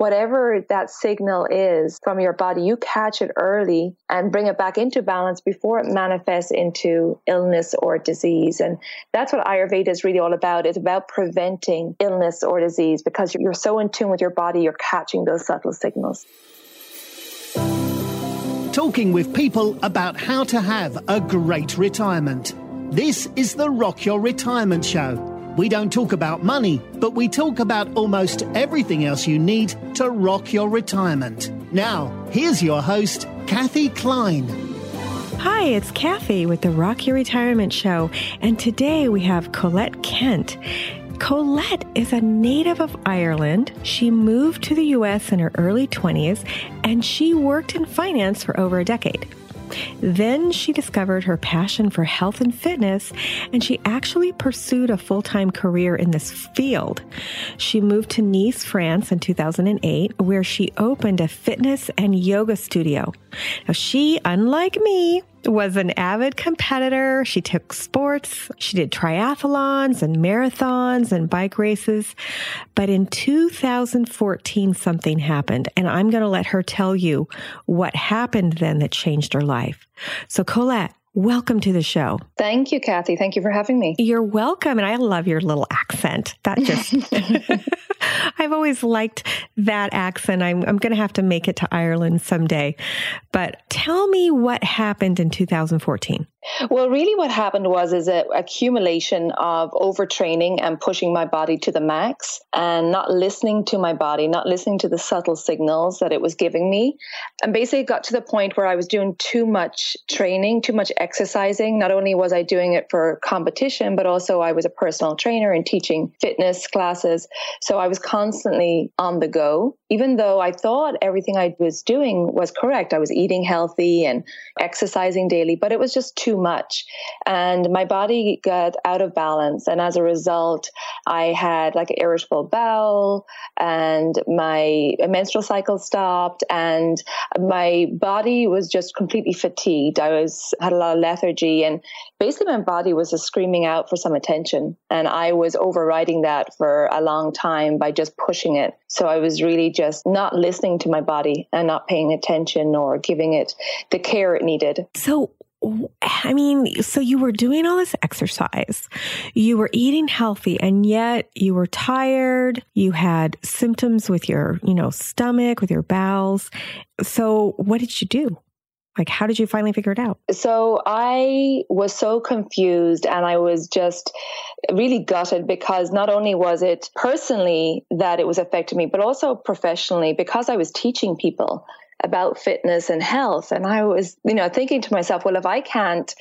whatever that signal is from your body, you catch it early and bring it back into balance before it manifests into illness or disease. And that's what Ayurveda is really all about. It's about preventing illness or disease because you're so in tune with your body, you're catching those subtle signals talking with people about how to have a great retirement. This is the Rock Your Retirement Show. We don't talk about money, but we talk about almost everything else you need to rock your retirement. Now, here's your host, Kathy Klein. Hi, it's Kathy with the Rock Your Retirement Show, and today we have Colette Kent. Colette is a native of Ireland. She moved to the US in her early 20s and she worked in finance for over a decade. Then she discovered her passion for health and fitness, and she actually pursued a full time career in this field. She moved to Nice, France in 2008, where she opened a fitness and yoga studio. Now, she, unlike me, was an avid competitor. She took sports. She did triathlons and marathons and bike races. But in 2014, something happened. And I'm going to let her tell you what happened then that changed her life. So Colette, Welcome to the show. Thank you, Kathy. Thank you for having me. You're welcome. And I love your little accent. That just, I've always liked that accent. I'm, I'm going to have to make it to Ireland someday. But tell me what happened in 2014. Well, really, what happened was is an accumulation of overtraining and pushing my body to the max, and not listening to my body, not listening to the subtle signals that it was giving me, and basically got to the point where I was doing too much training, too much exercising. Not only was I doing it for competition, but also I was a personal trainer and teaching fitness classes, so I was constantly on the go. Even though I thought everything I was doing was correct, I was eating healthy and exercising daily, but it was just too much. And my body got out of balance. And as a result, I had like an irritable bowel and my menstrual cycle stopped and my body was just completely fatigued. I was had a lot of lethargy and basically my body was just screaming out for some attention. And I was overriding that for a long time by just pushing it. So I was really just not listening to my body and not paying attention or giving it the care it needed. So I mean, so you were doing all this exercise, you were eating healthy, and yet you were tired. You had symptoms with your, you know, stomach, with your bowels. So what did you do? Like, how did you finally figure it out? So I was so confused and I was just really gutted because not only was it personally that it was affecting me, but also professionally because I was teaching people about fitness and health. And I was, you know, thinking to myself, well, if I can't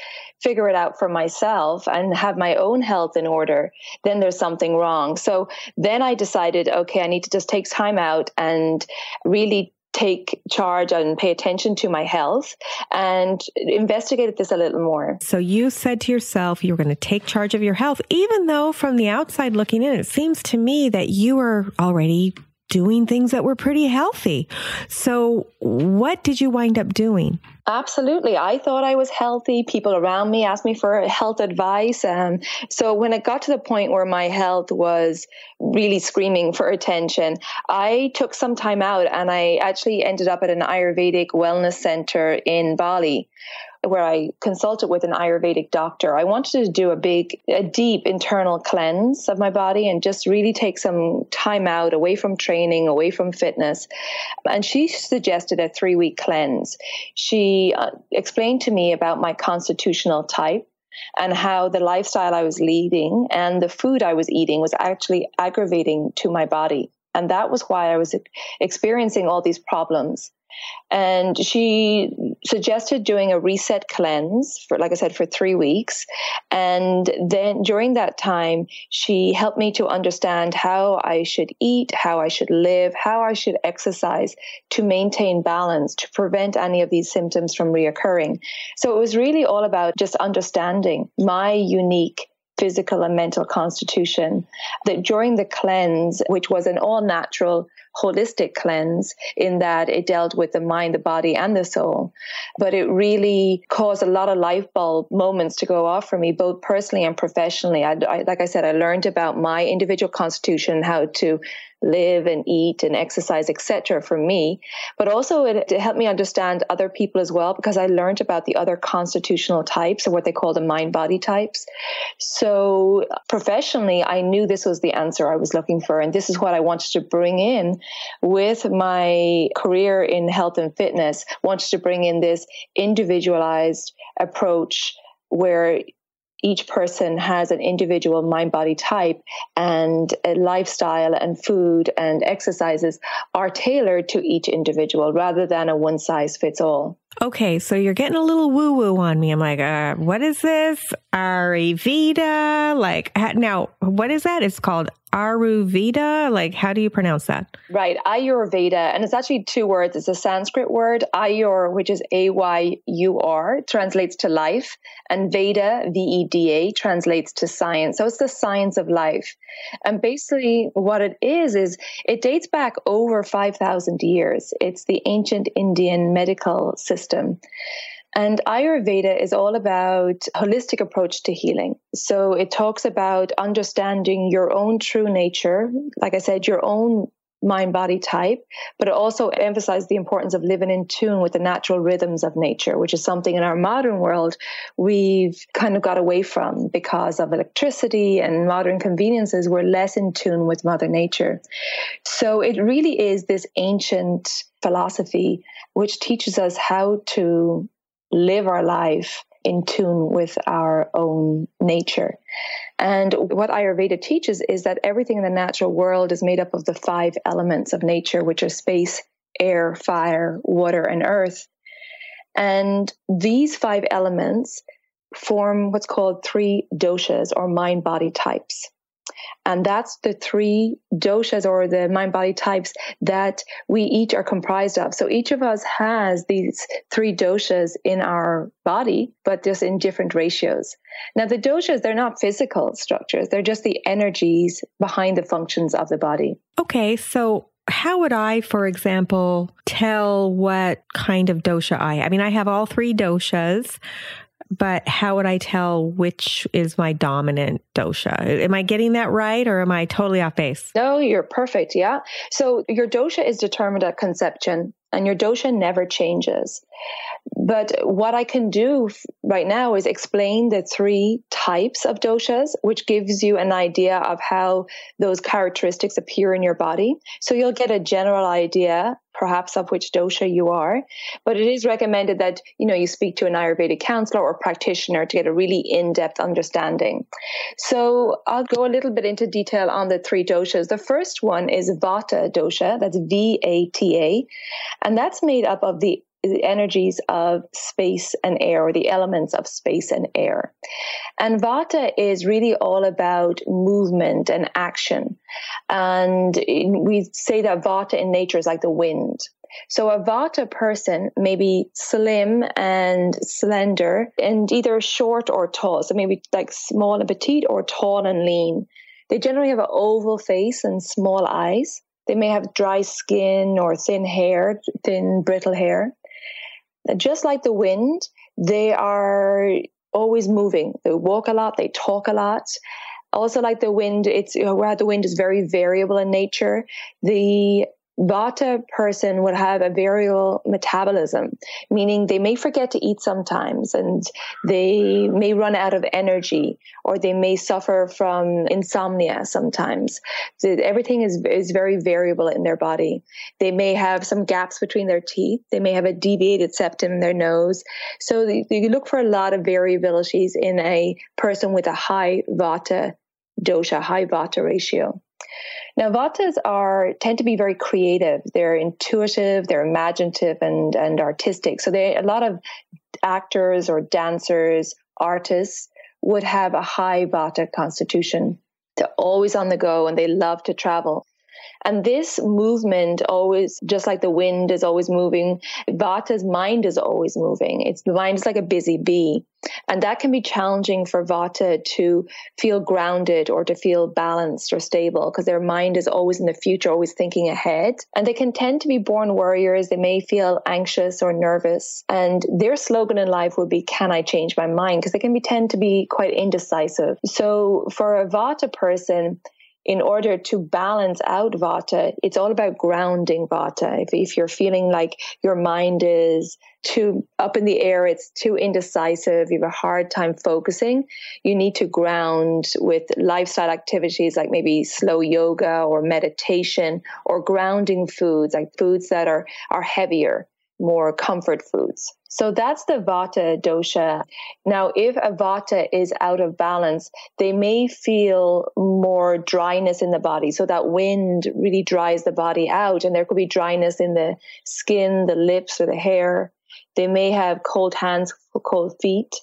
figure it out for myself and have my own health in order, then there's something wrong. So then I decided, okay, I need to just take time out and really take charge and pay attention to my health and investigated this a little more. So you said to yourself you were going to take charge of your health, even though from the outside looking in, it seems to me that you were already doing things that were pretty healthy. So, what did you wind up doing? Absolutely. I thought I was healthy. People around me asked me for health advice. Um, so, when it got to the point where my health was really screaming for attention, I took some time out and I actually ended up at an Ayurvedic wellness center in Bali where I consulted with an Ayurvedic doctor. I wanted to do a big, a deep internal cleanse of my body and just really take some time out away from training, away from fitness. And she suggested a three week cleanse. She uh, explained to me about my constitutional type and how the lifestyle I was leading and the food I was eating was actually aggravating to my body. And that was why I was experiencing all these problems. And she suggested doing a reset cleanse for, like I said, for three weeks. And then during that time, she helped me to understand how I should eat, how I should live, how I should exercise to maintain balance, to prevent any of these symptoms from reoccurring. So it was really all about just understanding my unique physical and mental constitution that during the cleanse, which was an all natural holistic cleanse in that it dealt with the mind, the body, and the soul. But it really caused a lot of light bulb moments to go off for me, both personally and professionally. I, I, like I said, I learned about my individual constitution, how to live and eat and exercise, etc. for me, but also it, it helped me understand other people as well because I learned about the other constitutional types or what they call the mind body types. So professionally, I knew this was the answer I was looking for. And this is what I wanted to bring in with my career in health and fitness, wanted to bring in this individualized approach where each person has an individual mind body type and lifestyle and food and exercises are tailored to each individual rather than a one size fits all. Okay, so you're getting a little woo woo on me. I'm like, uh, what is this? Ayurveda? Like, now, what is that? It's called Ayurveda? Like, how do you pronounce that? Right, Ayurveda. And it's actually two words. It's a Sanskrit word, Ayur, which is A Y U R, translates to life, and Veda, V E D A, translates to science. So it's the science of life. And basically, what it is, is it dates back over 5,000 years. It's the ancient Indian medical system. And Ayurveda is all about holistic approach to healing. So it talks about understanding your own true nature, like I said, your own mind body type, but it also emphasizes the importance of living in tune with the natural rhythms of nature, which is something in our modern world we've kind of got away from because of electricity and modern conveniences. We're less in tune with Mother Nature. So it really is this ancient philosophy which teaches us how to live our life in tune with our own nature. And what Ayurveda teaches is that everything in the natural world is made up of the five elements of nature, which are space, air, fire, water, and earth. And these five elements form what's called three doshas or mind body types. And that's the three doshas or the mind body types that we each are comprised of. So each of us has these three doshas in our body, but just in different ratios. Now, the doshas, they're not physical structures, they're just the energies behind the functions of the body. Okay. So how would I, for example, tell what kind of dosha I? I mean, I have all three doshas but how would I tell which is my dominant dosha? Am I getting that right or am I totally off base? No, you're perfect. Yeah. So your dosha is determined at conception and your dosha never changes. But what I can do right now is explain the three types of doshas, which gives you an idea of how those characteristics appear in your body. So you'll get a general idea perhaps of which dosha you are. But it is recommended that, you know, you speak to an Ayurvedic counselor or practitioner to get a really in-depth understanding. So I'll go a little bit into detail on the three doshas. The first one is Vata dosha, that's V-A-T-A, and that's made up of the the energies of space and air, or the elements of space and air. And Vata is really all about movement and action. And we say that Vata in nature is like the wind. So a Vata person may be slim and slender and either short or tall. So maybe like small and petite or tall and lean. They generally have an oval face and small eyes. They may have dry skin or thin hair, thin, brittle hair just like the wind, they are always moving. They walk a lot, they talk a lot. Also, like the wind, it's where the wind is very variable in nature. The Vata person would have a variable metabolism, meaning they may forget to eat sometimes and they may run out of energy or they may suffer from insomnia sometimes. So everything is, is very variable in their body. They may have some gaps between their teeth. They may have a deviated septum in their nose. So you look for a lot of variabilities in a person with a high Vata dosha, high Vata ratio. Now, Vatas are tend to be very creative. They're intuitive, they're imaginative, and and artistic. So they a lot of actors or dancers, artists would have a high Vata constitution. They're always on the go and they love to travel. And this movement always, just like the wind is always moving, Vata's mind is always moving. It's the mind is like a busy bee. And that can be challenging for Vata to feel grounded or to feel balanced or stable because their mind is always in the future, always thinking ahead. And they can tend to be born warriors. They may feel anxious or nervous. And their slogan in life would be, Can I change my mind? Because they can be tend to be quite indecisive. So for a Vata person, in order to balance out vata, it's all about grounding vata. If, if you're feeling like your mind is too up in the air, it's too indecisive, you have a hard time focusing, you need to ground with lifestyle activities like maybe slow yoga or meditation or grounding foods, like foods that are, are heavier more comfort foods. So that's the vata dosha. Now, if a vata is out of balance, they may feel more dryness in the body. So that wind really dries the body out, and there could be dryness in the skin, the lips, or the hair. They may have cold hands, or cold feet.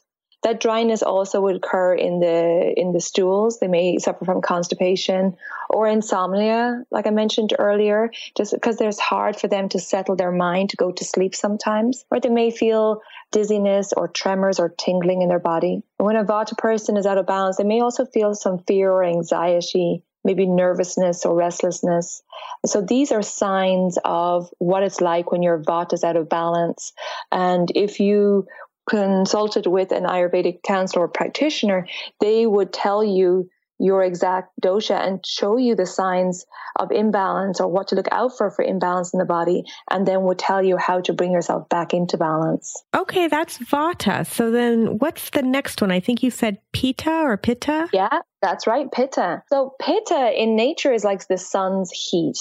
That dryness also would occur in the in the stools. They may suffer from constipation or insomnia, like I mentioned earlier, just because it's hard for them to settle their mind to go to sleep sometimes. Or they may feel dizziness or tremors or tingling in their body. When a Vata person is out of balance, they may also feel some fear or anxiety maybe nervousness or restlessness. So these are signs of what it's like when your vata is out of balance. And if you consulted with an Ayurvedic counselor or practitioner, they would tell you your exact dosha and show you the signs of imbalance or what to look out for for imbalance in the body and then would tell you how to bring yourself back into balance. Okay, that's vata. So then what's the next one? I think you said pitta or pitta? Yeah, that's right, pitta. So pitta in nature is like the sun's heat.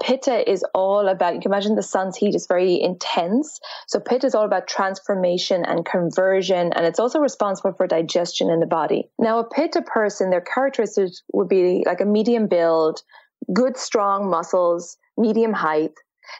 Pitta is all about, you can imagine the sun's heat is very intense. So pitta is all about transformation and conversion, and it's also responsible for digestion in the body. Now, a pitta person, their characteristics would be like a medium build, good, strong muscles, medium height.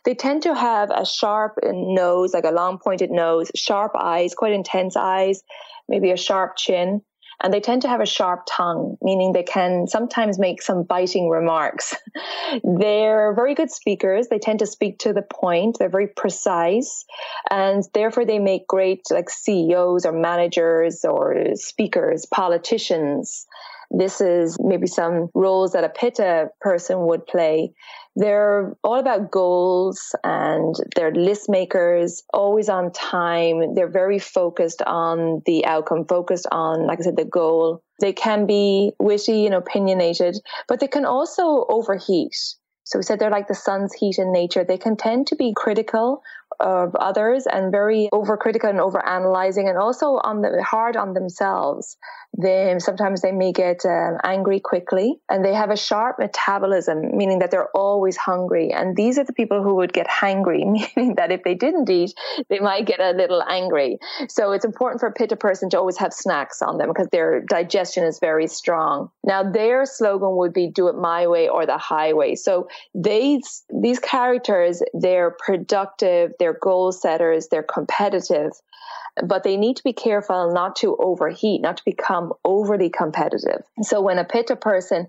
They tend to have a sharp nose, like a long pointed nose, sharp eyes, quite intense eyes, maybe a sharp chin and they tend to have a sharp tongue, meaning they can sometimes make some biting remarks. They're very good speakers. They tend to speak to the point. They're very precise, and therefore they make great like CEOs or managers or speakers, politicians. This is maybe some roles that a Pitta person would play. They're all about goals and they're list makers, always on time. They're very focused on the outcome, focused on, like I said, the goal. They can be witty and opinionated, but they can also overheat. So we said they're like the sun's heat in nature. They can tend to be critical of others and very overcritical and overanalyzing and also on the hard on themselves. They sometimes they may get um, angry quickly and they have a sharp metabolism meaning that they're always hungry. And these are the people who would get hangry meaning that if they didn't eat they might get a little angry. So it's important for a pitta person to always have snacks on them because their digestion is very strong. Now their slogan would be do it my way or the highway. So these these characters they're productive they're goal setters they're competitive but they need to be careful not to overheat, not to become overly competitive. So when a pitta person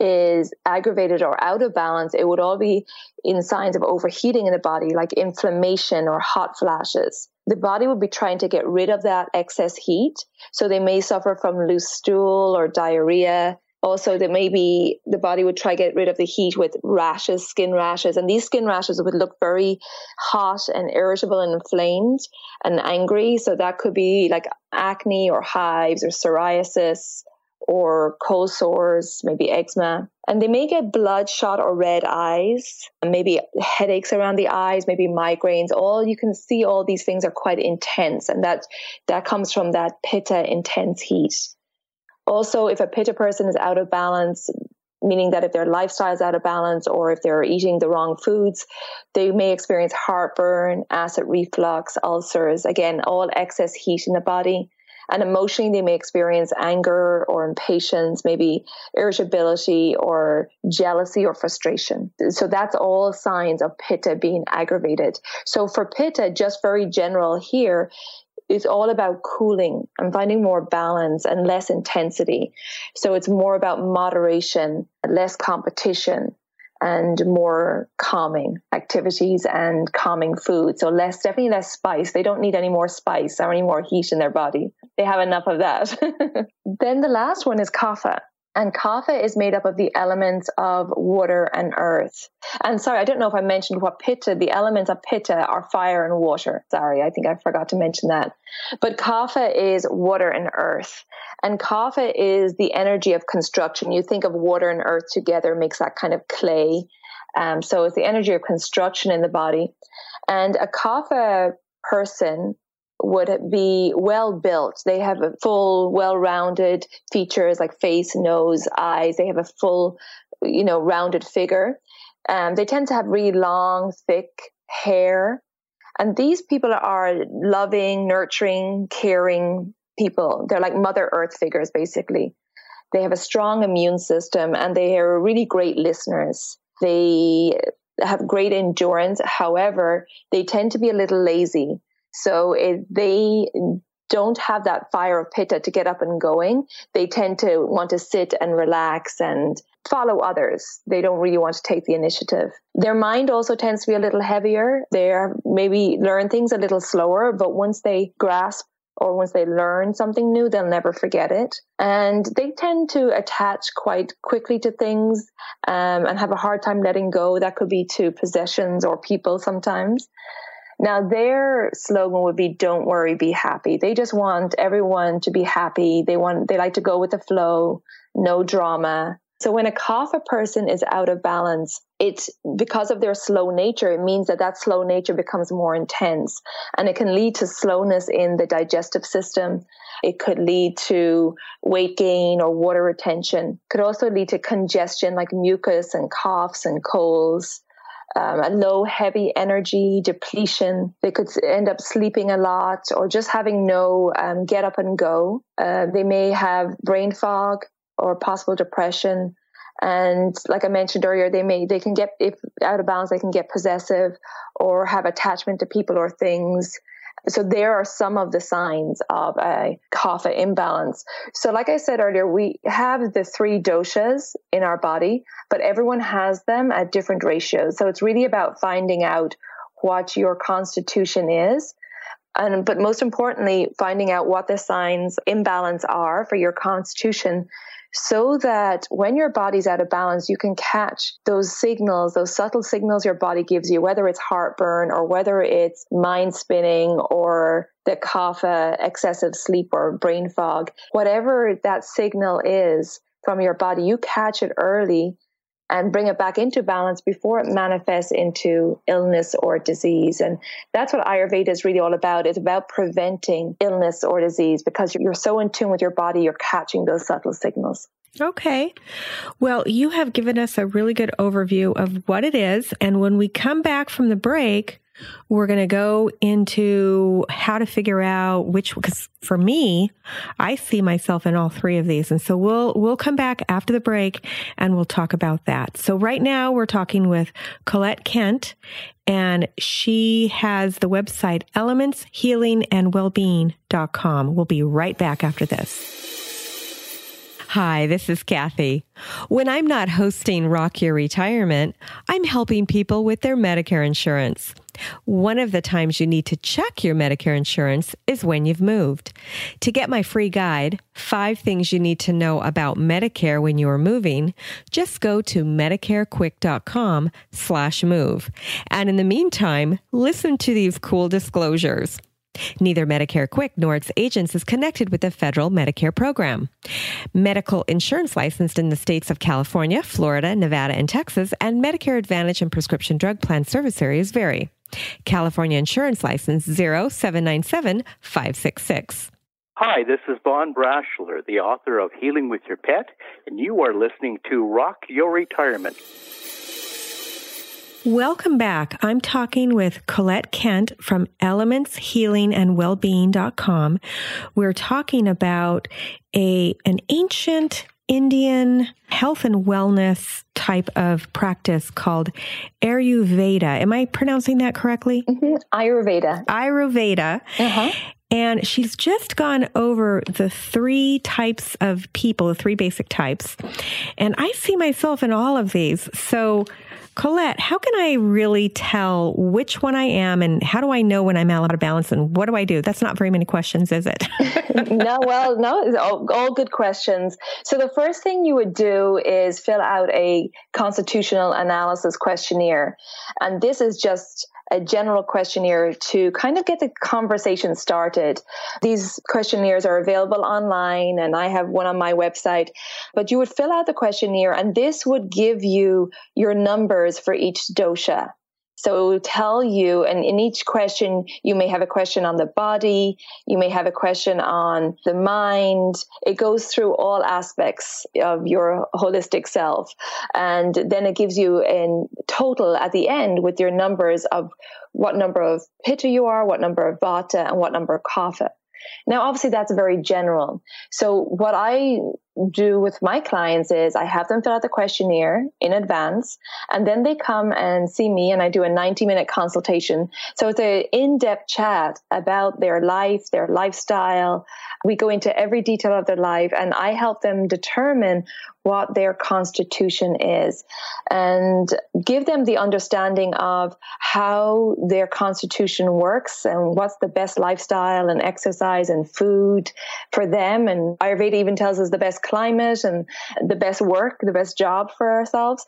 is aggravated or out of balance, it would all be in signs of overheating in the body, like inflammation or hot flashes. The body would be trying to get rid of that excess heat. So they may suffer from loose stool or diarrhea also that maybe the body would try to get rid of the heat with rashes skin rashes. And these skin rashes would look very hot and irritable and inflamed and angry. So that could be like acne or hives or psoriasis or cold sores maybe eczema. And they may get bloodshot or red eyes and maybe headaches around the eyes maybe migraines. All you can see all these things are quite intense. And that that comes from that pitta intense heat also, if a pitta person is out of balance, meaning that if their lifestyle is out of balance or if they're eating the wrong foods, they may experience heartburn, acid reflux, ulcers, again, all excess heat in the body. And emotionally, they may experience anger or impatience, maybe irritability or jealousy or frustration. So that's all signs of pitta being aggravated. So for pitta, just very general here, is all about cooling and finding more balance and less intensity. So it's more about moderation, less competition, and more calming activities and calming food. So less, definitely less spice. They don't need any more spice or any more heat in their body. They have enough of that. then the last one is kapha. And kapha is made up of the elements of water and earth. And sorry, I don't know if I mentioned what pitta, the elements of pitta are fire and water. Sorry, I think I forgot to mention that. But kapha is water and earth. And kapha is the energy of construction. You think of water and earth together makes that kind of clay. Um, so it's the energy of construction in the body. And a kapha person would be well built. They have a full, well rounded features like face, nose, eyes. They have a full, you know, rounded figure. Um, they tend to have really long, thick hair. And these people are loving, nurturing, caring people. They're like Mother Earth figures, basically. They have a strong immune system and they are really great listeners. They have great endurance. However, they tend to be a little lazy. So they don't have that fire of pitta to get up and going, they tend to want to sit and relax and follow others. They don't really want to take the initiative. Their mind also tends to be a little heavier. They maybe learn things a little slower, but once they grasp or once they learn something new, they'll never forget it. And they tend to attach quite quickly to things um, and have a hard time letting go. That could be to possessions or people sometimes. Now, their slogan would be "Don't worry, be happy." They just want everyone to be happy. They want they like to go with the flow, no drama. So when a kapha person is out of balance, it's because of their slow nature. It means that that slow nature becomes more intense, and it can lead to slowness in the digestive system. It could lead to weight gain or water retention. Could also lead to congestion, like mucus and coughs and colds um, a low, heavy energy, depletion. They could end up sleeping a lot or just having no um, get up and go. Uh, they may have brain fog or possible depression. And like I mentioned earlier, they may they can get if out of balance, they can get possessive or have attachment to people or things. So there are some of the signs of a kapha imbalance. So like I said earlier, we have the three doshas in our body, but everyone has them at different ratios. So it's really about finding out what your constitution is. And, but most importantly, finding out what the signs imbalance are for your constitution so that when your body's out of balance, you can catch those signals, those subtle signals your body gives you, whether it's heartburn or whether it's mind spinning or the kapha, uh, excessive sleep or brain fog, whatever that signal is from your body, you catch it early and bring it back into balance before it manifests into illness or disease. And that's what Ayurveda is really all about. It's about preventing illness or disease because you're so in tune with your body, you're catching those subtle signals. Okay. Well, you have given us a really good overview of what it is. And when we come back from the break, we're going to go into how to figure out which, because for me, I see myself in all three of these. And so we'll, we'll come back after the break and we'll talk about that. So right now we're talking with Colette Kent and she has the website elementshealingandwellbeing.com. We'll be right back after this. Hi, this is Kathy. When I'm not hosting Rock Your Retirement, I'm helping people with their Medicare insurance. One of the times you need to check your Medicare insurance is when you've moved. To get my free guide, Five Things You Need to Know About Medicare When You Are Moving, just go to medicarequick.com slash move. And in the meantime, listen to these cool disclosures. Neither Medicare Quick nor its agents is connected with the federal Medicare program. Medical insurance licensed in the states of California, Florida, Nevada, and Texas, and Medicare Advantage and prescription drug plan service areas vary. California Insurance License 0797566. Hi, this is Bon Brashler, the author of Healing with Your Pet, and you are listening to Rock Your Retirement. Welcome back. I'm talking with Colette Kent from elementshealingandwellbeing.com. We're talking about a, an ancient Indian health and wellness type of practice called Ayurveda. Am I pronouncing that correctly? Mm-hmm. Ayurveda. Ayurveda. Uh-huh. And she's just gone over the three types of people, the three basic types. And I see myself in all of these. So Colette, how can I really tell which one I am and how do I know when I'm out of balance and what do I do? That's not very many questions, is it? no, well, no, all, all good questions. So the first thing you would do is fill out a constitutional analysis questionnaire. And this is just a general questionnaire to kind of get the conversation started. These questionnaires are available online and I have one on my website, but you would fill out the questionnaire and this would give you your numbers for each dosha. So it will tell you, and in each question, you may have a question on the body, you may have a question on the mind. It goes through all aspects of your holistic self. And then it gives you in total at the end with your numbers of what number of pitta you are, what number of vata, and what number of kapha. Now, obviously, that's very general. So, what I do with my clients is I have them fill out the questionnaire in advance, and then they come and see me, and I do a 90 minute consultation. So, it's an in depth chat about their life, their lifestyle. We go into every detail of their life, and I help them determine what their constitution is and give them the understanding of how their constitution works and what's the best lifestyle and exercise and food for them. And Ayurveda even tells us the best climate and the best work, the best job for ourselves.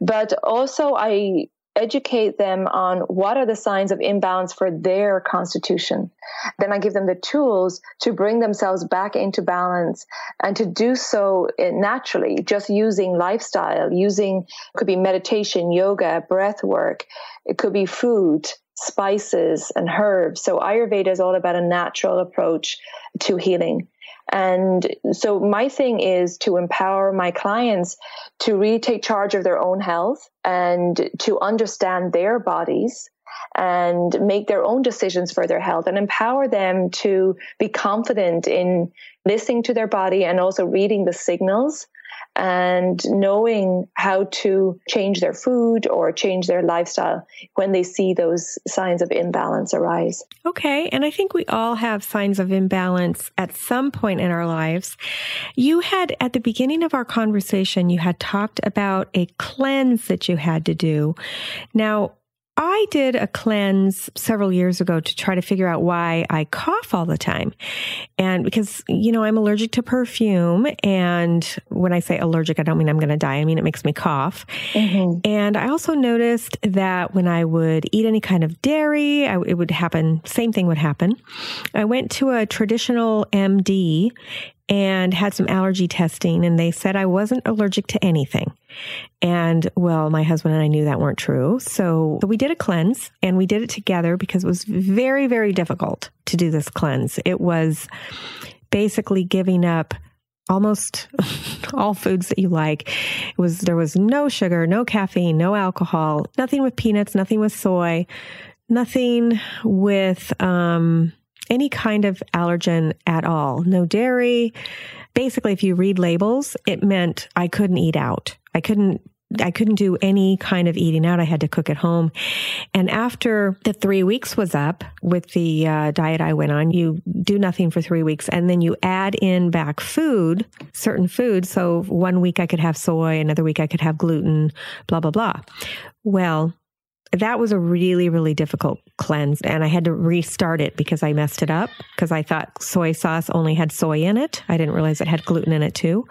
But also, I educate them on what are the signs of imbalance for their constitution. Then I give them the tools to bring themselves back into balance and to do so eh, naturally, just using lifestyle, using could be meditation, yoga, breath work, it could be food, spices and herbs. So Ayurveda is all about a natural approach to healing. And so my thing is to empower my clients to really take charge of their own health and to understand their bodies and make their own decisions for their health and empower them to be confident in listening to their body and also reading the signals and knowing how to change their food or change their lifestyle when they see those signs of imbalance arise. Okay. And I think we all have signs of imbalance at some point in our lives. You had, at the beginning of our conversation, you had talked about a cleanse that you had to do. Now, I did a cleanse several years ago to try to figure out why I cough all the time. And because, you know, I'm allergic to perfume. And when I say allergic, I don't mean I'm going to die. I mean, it makes me cough. Mm-hmm. And I also noticed that when I would eat any kind of dairy, I, it would happen, same thing would happen. I went to a traditional MD and had some allergy testing and they said I wasn't allergic to anything. And well, my husband and I knew that weren't true. So we did a cleanse and we did it together because it was very, very difficult to do this cleanse. It was basically giving up almost all foods that you like. It was, there was no sugar, no caffeine, no alcohol, nothing with peanuts, nothing with soy, nothing with, um, any kind of allergen at all. No dairy. Basically, if you read labels, it meant I couldn't eat out. I couldn't I couldn't do any kind of eating out. I had to cook at home. And after the three weeks was up with the uh, diet I went on, you do nothing for three weeks and then you add in back food, certain foods. So one week I could have soy, another week I could have gluten, blah, blah, blah. Well, that was a really, really difficult cleanse. And I had to restart it because I messed it up because I thought soy sauce only had soy in it. I didn't realize it had gluten in it too.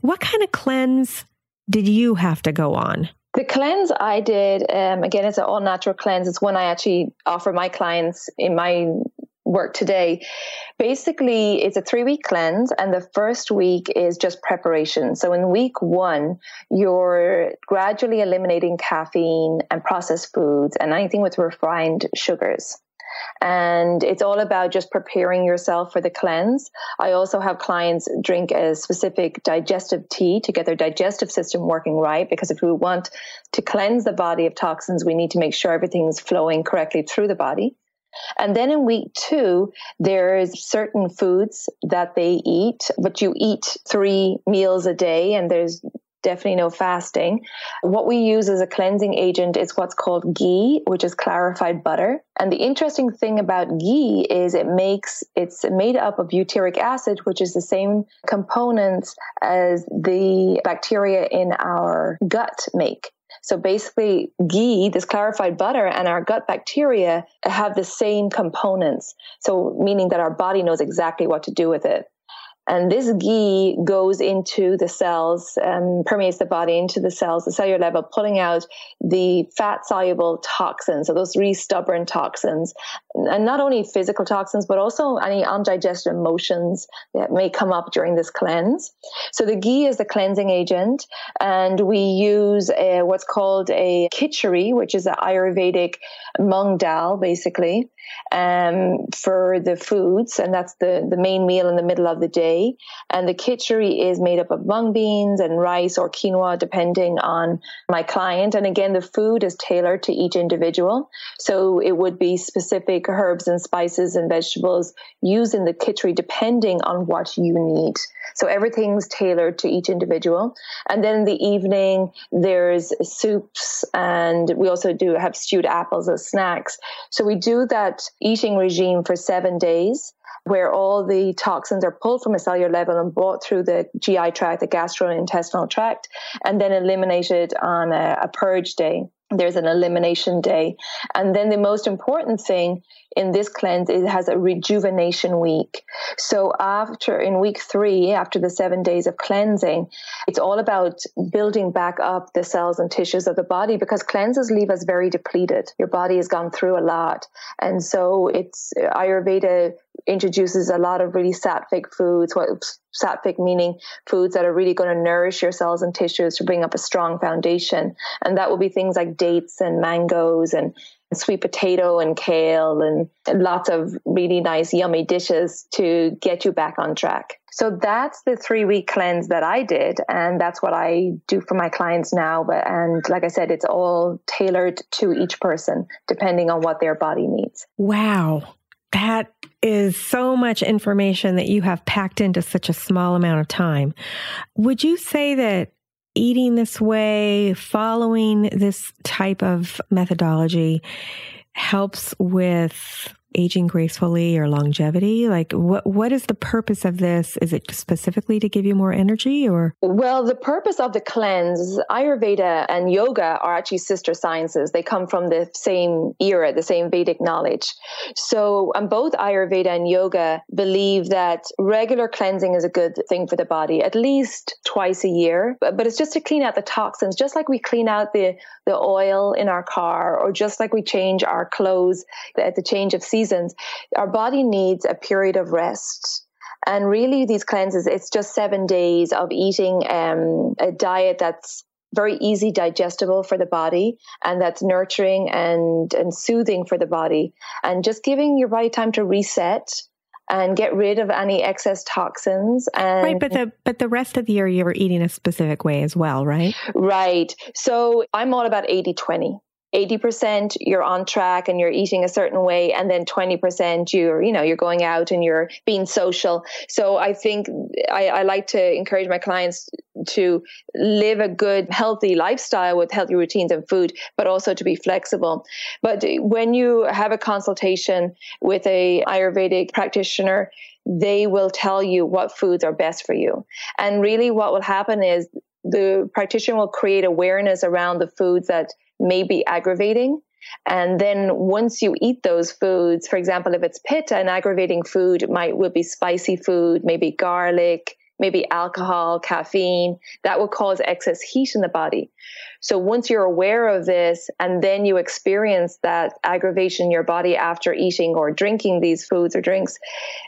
What kind of cleanse did you have to go on? The cleanse I did, um, again, it's an all natural cleanse. It's one I actually offer my clients in my work today. Basically, it's a three week cleanse, and the first week is just preparation. So, in week one, you're gradually eliminating caffeine and processed foods and anything with refined sugars. And it's all about just preparing yourself for the cleanse. I also have clients drink a specific digestive tea to get their digestive system working right. Because if we want to cleanse the body of toxins, we need to make sure everything's flowing correctly through the body. And then in week two, there's certain foods that they eat, but you eat three meals a day and there's definitely no fasting. What we use as a cleansing agent is what's called ghee, which is clarified butter. And the interesting thing about ghee is it makes it's made up of butyric acid, which is the same components as the bacteria in our gut make. So basically, ghee, this clarified butter, and our gut bacteria have the same components. So, meaning that our body knows exactly what to do with it. And this ghee goes into the cells, um, permeates the body into the cells, the cellular level, pulling out the fat soluble toxins, so those really stubborn toxins, and not only physical toxins, but also any undigested emotions that may come up during this cleanse. So the ghee is the cleansing agent, and we use a, what's called a khichdi, which is an Ayurvedic mung dal, basically um, for the foods, and that's the, the main meal in the middle of the day. And the khichdi is made up of mung beans and rice or quinoa, depending on my client. And again, the food is tailored to each individual. So it would be specific herbs and spices and vegetables used in the khichdi, depending on what you need. So everything's tailored to each individual. And then in the evening, there's soups, and we also do have stewed apples as snacks. So we do that eating regime for seven days where all the toxins are pulled from a cellular level and brought through the GI tract, the gastrointestinal tract, and then eliminated on a, a purge day there's an elimination day. And then the most important thing in this cleanse, it has a rejuvenation week. So after in week three, after the seven days of cleansing, it's all about building back up the cells and tissues of the body because cleanses leave us very depleted. Your body has gone through a lot. And so it's Ayurveda introduces a lot of really sattvic foods, what sattvic meaning foods that are really going to nourish your cells and tissues to bring up a strong foundation. And that will be things like dates and mangoes and sweet potato and kale and lots of really nice, yummy dishes to get you back on track. So that's the three week cleanse that I did. And that's what I do for my clients now. But, and like I said, it's all tailored to each person depending on what their body needs. Wow. That is so much information that you have packed into such a small amount of time. Would you say that eating this way, following this type of methodology helps with aging gracefully or longevity? Like what what is the purpose of this? Is it specifically to give you more energy or Well, the purpose of the cleanse, Ayurveda and yoga are actually sister sciences. They come from the same era, the same Vedic knowledge. So, um, both Ayurveda and yoga believe that regular cleansing is a good thing for the body, at least twice a year. But, but it's just to clean out the toxins, just like we clean out the the oil in our car or just like we change our clothes at the change of season seasons, our body needs a period of rest. And really, these cleanses, it's just seven days of eating um, a diet that's very easy digestible for the body and that's nurturing and, and soothing for the body. And just giving your body time to reset and get rid of any excess toxins and right but the but the rest of the year you're eating a specific way as well right? Right. So i'm all about 80 20 80% you're on track and you're eating a certain way and then 20% you're you know you're going out and you're being social. So i think I, I, like to encourage my clients to live a good healthy lifestyle with healthy routines and food but also to be flexible. But when you have a consultation with a ayurvedic practitioner they will tell you what foods are best for you. And really what will happen is the practitioner will create awareness around the foods that may be aggravating. And then once you eat those foods, for example, if it's pitta, an aggravating food might would be spicy food, maybe garlic, maybe alcohol, caffeine, that will cause excess heat in the body. So once you're aware of this and then you experience that aggravation in your body after eating or drinking these foods or drinks,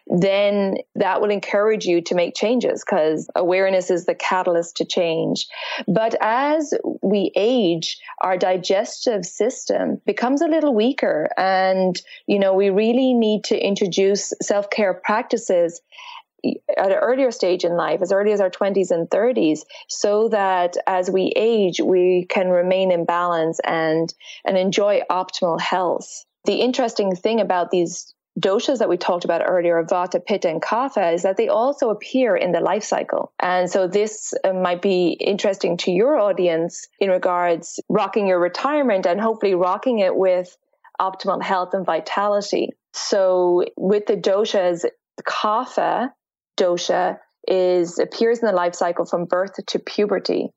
then that will encourage you to make changes because awareness is the catalyst to change. But as we age, our digestive system becomes a little weaker and, you know, we really need to introduce self-care practices at an earlier stage in life, as early as our 20s and 30s, so that as we age, we can remain in balance and, and enjoy optimal health. The interesting thing about these doshas that we talked about earlier, vata, pitta, and kapha, is that they also appear in the life cycle. And so this uh, might be interesting to your audience in regards rocking your retirement and hopefully rocking it with optimal health and vitality. So with the doshas, kapha dosha is appears in the life cycle from birth to puberty.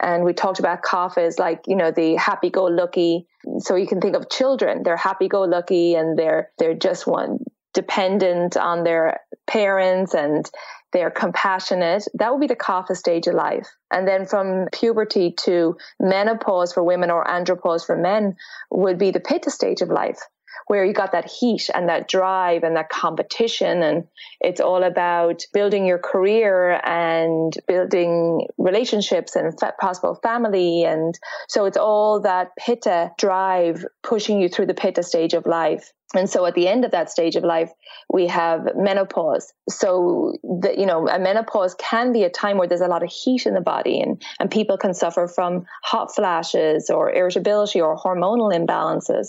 And we talked about kapha as like, you know, the happy go lucky. So you can think of children, they're happy go lucky and they're, they're just one dependent on their parents and they're compassionate. That would be the kapha stage of life. And then from puberty to menopause for women or andropause for men would be the pitta stage of life where you got that heat and that drive and that competition. And it's all about building your career and building relationships and possible family. And so it's all that pitta drive pushing you through the pitta stage of life. And so at the end of that stage of life, we have menopause. So you know, a menopause can be a time where there's a lot of heat in the body and, and people can suffer from hot flashes or irritability or hormonal imbalances.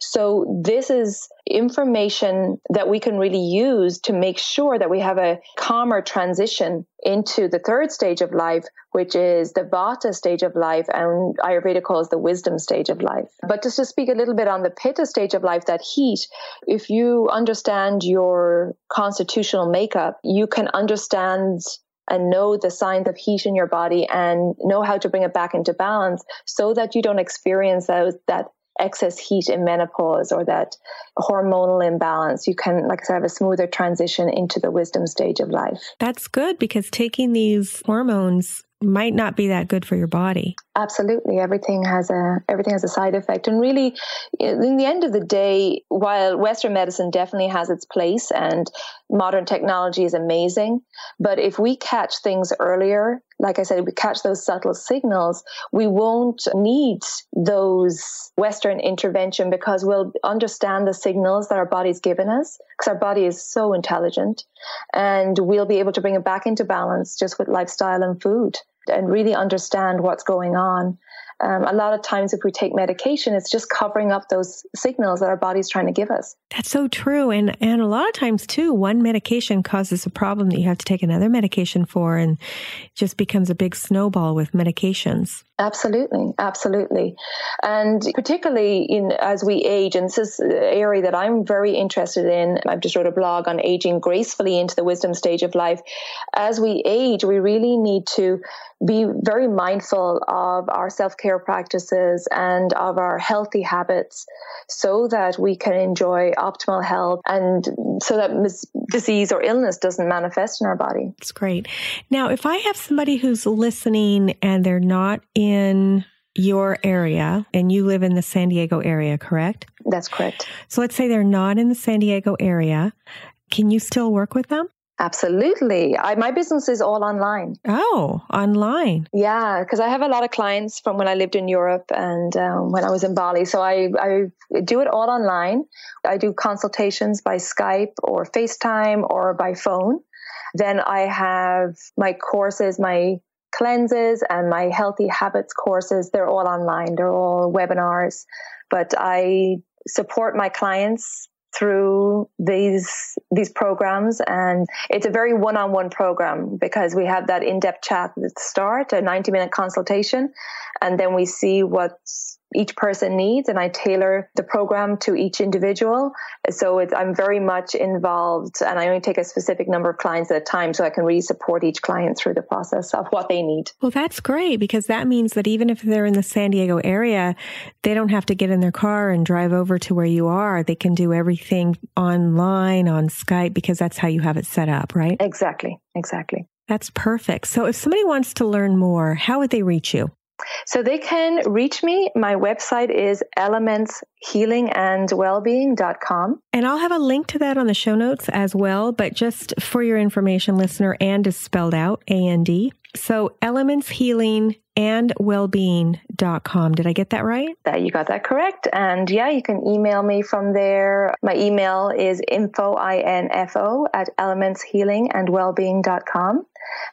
So this is information that we can really use to make sure that we have a calmer transition into the third stage of life, which is the Vata stage of life, and Ayurveda calls the wisdom stage of life. But just to speak a little bit on the Pitta stage of life, that heat, if you understand your constitutional makeup, you can understand and know the signs of heat in your body and know how to bring it back into balance so that you don't experience those, that excess heat in menopause or that hormonal imbalance, you can, like I said, have a smoother transition into the wisdom stage of life. That's good because taking these hormones might not be that good for your body. Absolutely, everything has a everything has a side effect, and really, in the end of the day, while Western medicine definitely has its place and modern technology is amazing, but if we catch things earlier, like I said, we catch those subtle signals, we won't need those Western intervention because we'll understand the signals that our body's given us because our body is so intelligent, and we'll be able to bring it back into balance just with lifestyle and food and really understand what's going on. Um, a lot of times, if we take medication, it's just covering up those signals that our body's trying to give us. That's so true. And, and a lot of times, too, one medication causes a problem that you have to take another medication for, and just becomes a big snowball with medications. Absolutely, absolutely, and particularly in as we age, and this is an area that I'm very interested in. I've just wrote a blog on aging gracefully into the wisdom stage of life. As we age, we really need to be very mindful of our self care practices and of our healthy habits, so that we can enjoy optimal health, and so that mis- disease or illness doesn't manifest in our body. That's great. Now, if I have somebody who's listening and they're not in in your area and you live in the San Diego area, correct? That's correct. So let's say they're not in the San Diego area. Can you still work with them? Absolutely. I, my business is all online. Oh, online. Yeah, because I have a lot of clients from when I lived in Europe and um, when I was in Bali. So I, I do it all online. I do consultations by Skype or FaceTime or by phone. Then I have my courses, my cleanses and my healthy habits courses, they're all online, they're all webinars. But I support my clients through these these programs. And it's a very one-on-one program because we have that in-depth chat at the start a 90 minute consultation. And then we see what's each person needs and I tailor the program to each individual. So I'm very much involved and I only take a specific number of clients at a time so I can really support each client through the process of what they need. Well, that's great because that means that even if they're in the San Diego area, they don't have to get in their car and drive over to where you are. They can do everything online on Skype because that's how you have it set up, right? Exactly. Exactly. That's perfect. So if somebody wants to learn more, how would they reach you? So they can reach me. My website is elementshealingandwellbeing.com. And I'll have a link to that on the show notes as well, but just for your information, listener, and is spelled out A N D. So elements healing and wellbeing.com. Did I get that right? That you got that correct. And yeah, you can email me from there. My email is info, I-N-F-O at elementshealingandwellbeing.com.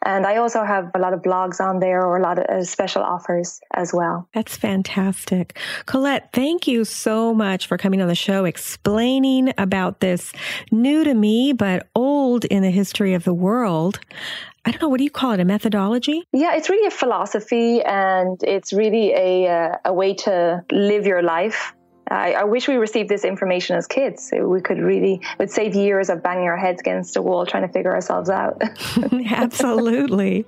And I also have a lot of blogs on there or a lot of uh, special offers as well. That's fantastic. Colette, thank you so much for coming on the show, explaining about this new to me, but old in the history of the world. I don't know, what do you call it? A methodology? Yeah, it's really a philosophy and it's really a, uh, a way to live your life I, I, wish we received this information as kids. We could really, it would save years of banging our heads against a wall trying to figure ourselves out. Absolutely.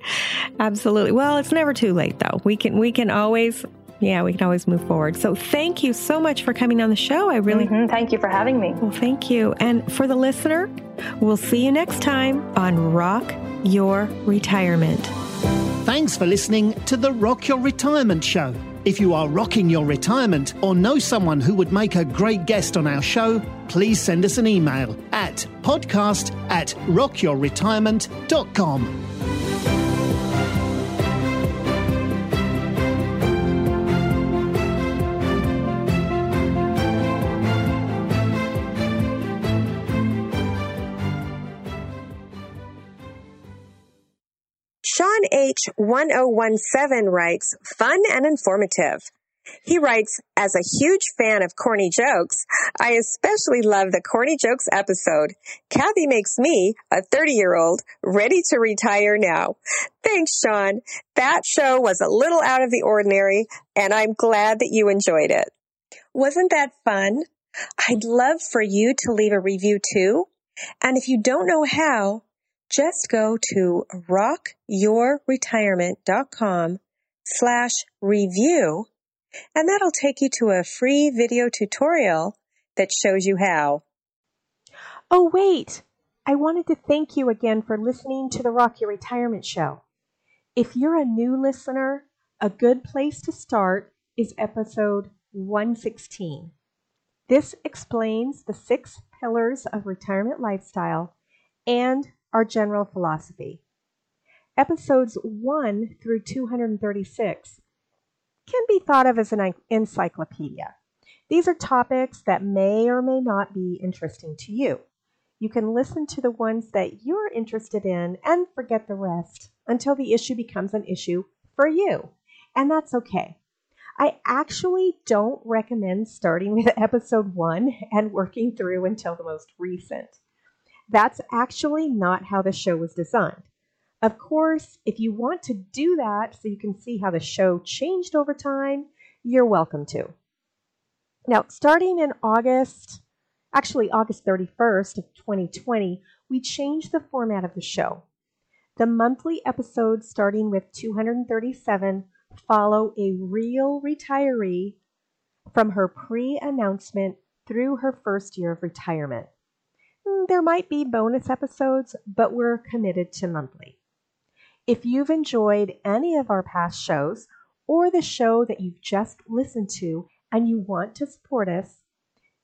Absolutely. Well, it's never too late though. We can, we can always yeah, we can always move forward. So thank you so much for coming on the show. I really mm-hmm. thank you for having me. Well, thank you. And for the listener, we'll see you next time on Rock Your Retirement. Thanks for listening to the Rock Your Retirement Show. If you are rocking your retirement or know someone who would make a great guest on our show, please send us an email at podcast at rockyourretirement.com. H1017 writes, fun and informative. He writes, as a huge fan of corny jokes, I especially love the corny jokes episode. Kathy makes me, a 30 year old, ready to retire now. Thanks, Sean. That show was a little out of the ordinary, and I'm glad that you enjoyed it. Wasn't that fun? I'd love for you to leave a review too. And if you don't know how, just go to rockyourretirement.com slash review and that'll take you to a free video tutorial that shows you how. Oh, wait. I wanted to thank you again for listening to the Rock Your Retirement Show. If you're a new listener, a good place to start is episode 116. This explains the six pillars of retirement lifestyle and our general philosophy. Episodes 1 through 236 can be thought of as an encyclopedia. These are topics that may or may not be interesting to you. You can listen to the ones that you're interested in and forget the rest until the issue becomes an issue for you. And that's okay. I actually don't recommend starting with episode one and working through until the most recent. That's actually not how the show was designed. Of course, if you want to do that so you can see how the show changed over time, you're welcome to. Now, starting in August, actually August 31st of 2020, we changed the format of the show. The monthly episodes starting with 237 follow a real retiree from her pre announcement through her first year of retirement. Mm, there might be bonus episodes, but we're committed to monthly. If you've enjoyed any of our past shows or the show that you've just listened to and you want to support us,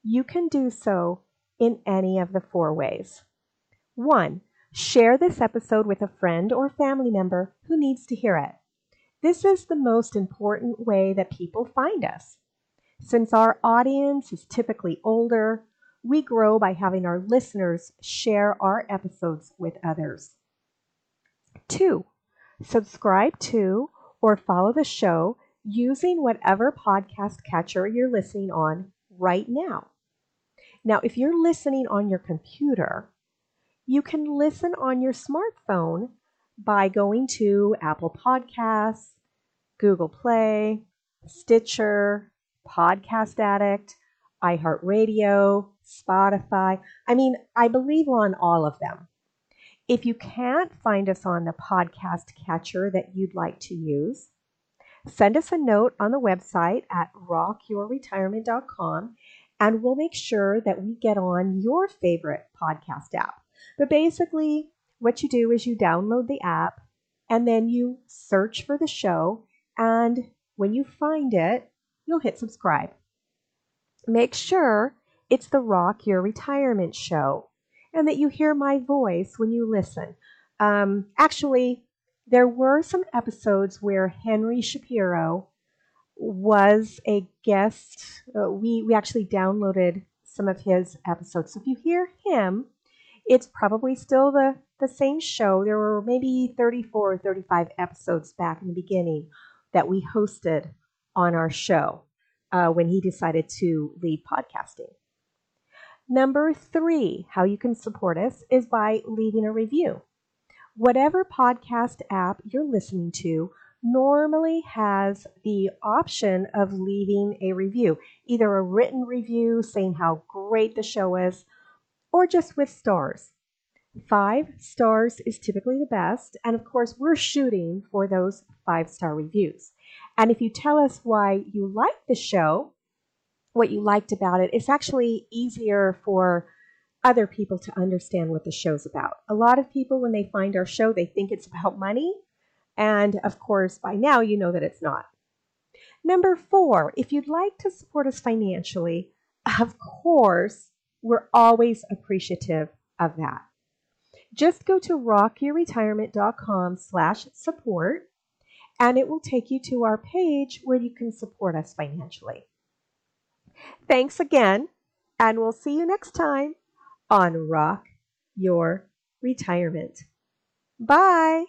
you can do so in any of the four ways. One, share this episode with a friend or family member who needs to hear it. This is the most important way that people find us. Since our audience is typically older, we grow by having our listeners share our episodes with others. Two, subscribe to or follow the show using whatever podcast catcher you're listening on right now. Now, if you're listening on your computer, you can listen on your smartphone by going to Apple Podcasts, Google Play, Stitcher, Podcast Addict, iHeartRadio, Spotify. I mean, I believe we're on all of them. If you can't find us on the podcast catcher that you'd like to use, send us a note on the website at rockyourretirement.com and we'll make sure that we get on your favorite podcast app. But basically, what you do is you download the app and then you search for the show. And when you find it, you'll hit subscribe. Make sure it's the Rock Your Retirement Show, and that you hear my voice when you listen. Um, actually, there were some episodes where Henry Shapiro was a guest. Uh, we, we actually downloaded some of his episodes. So if you hear him, it's probably still the, the same show. There were maybe 34 or 35 episodes back in the beginning that we hosted on our show uh, when he decided to leave podcasting. Number three, how you can support us is by leaving a review. Whatever podcast app you're listening to, normally has the option of leaving a review, either a written review saying how great the show is, or just with stars. Five stars is typically the best, and of course, we're shooting for those five star reviews. And if you tell us why you like the show, what you liked about it, it's actually easier for other people to understand what the show's about. A lot of people, when they find our show, they think it's about money. And of course, by now, you know that it's not. Number four, if you'd like to support us financially, of course, we're always appreciative of that. Just go to rockyourretirement.com slash support and it will take you to our page where you can support us financially. Thanks again, and we'll see you next time on Rock Your Retirement. Bye.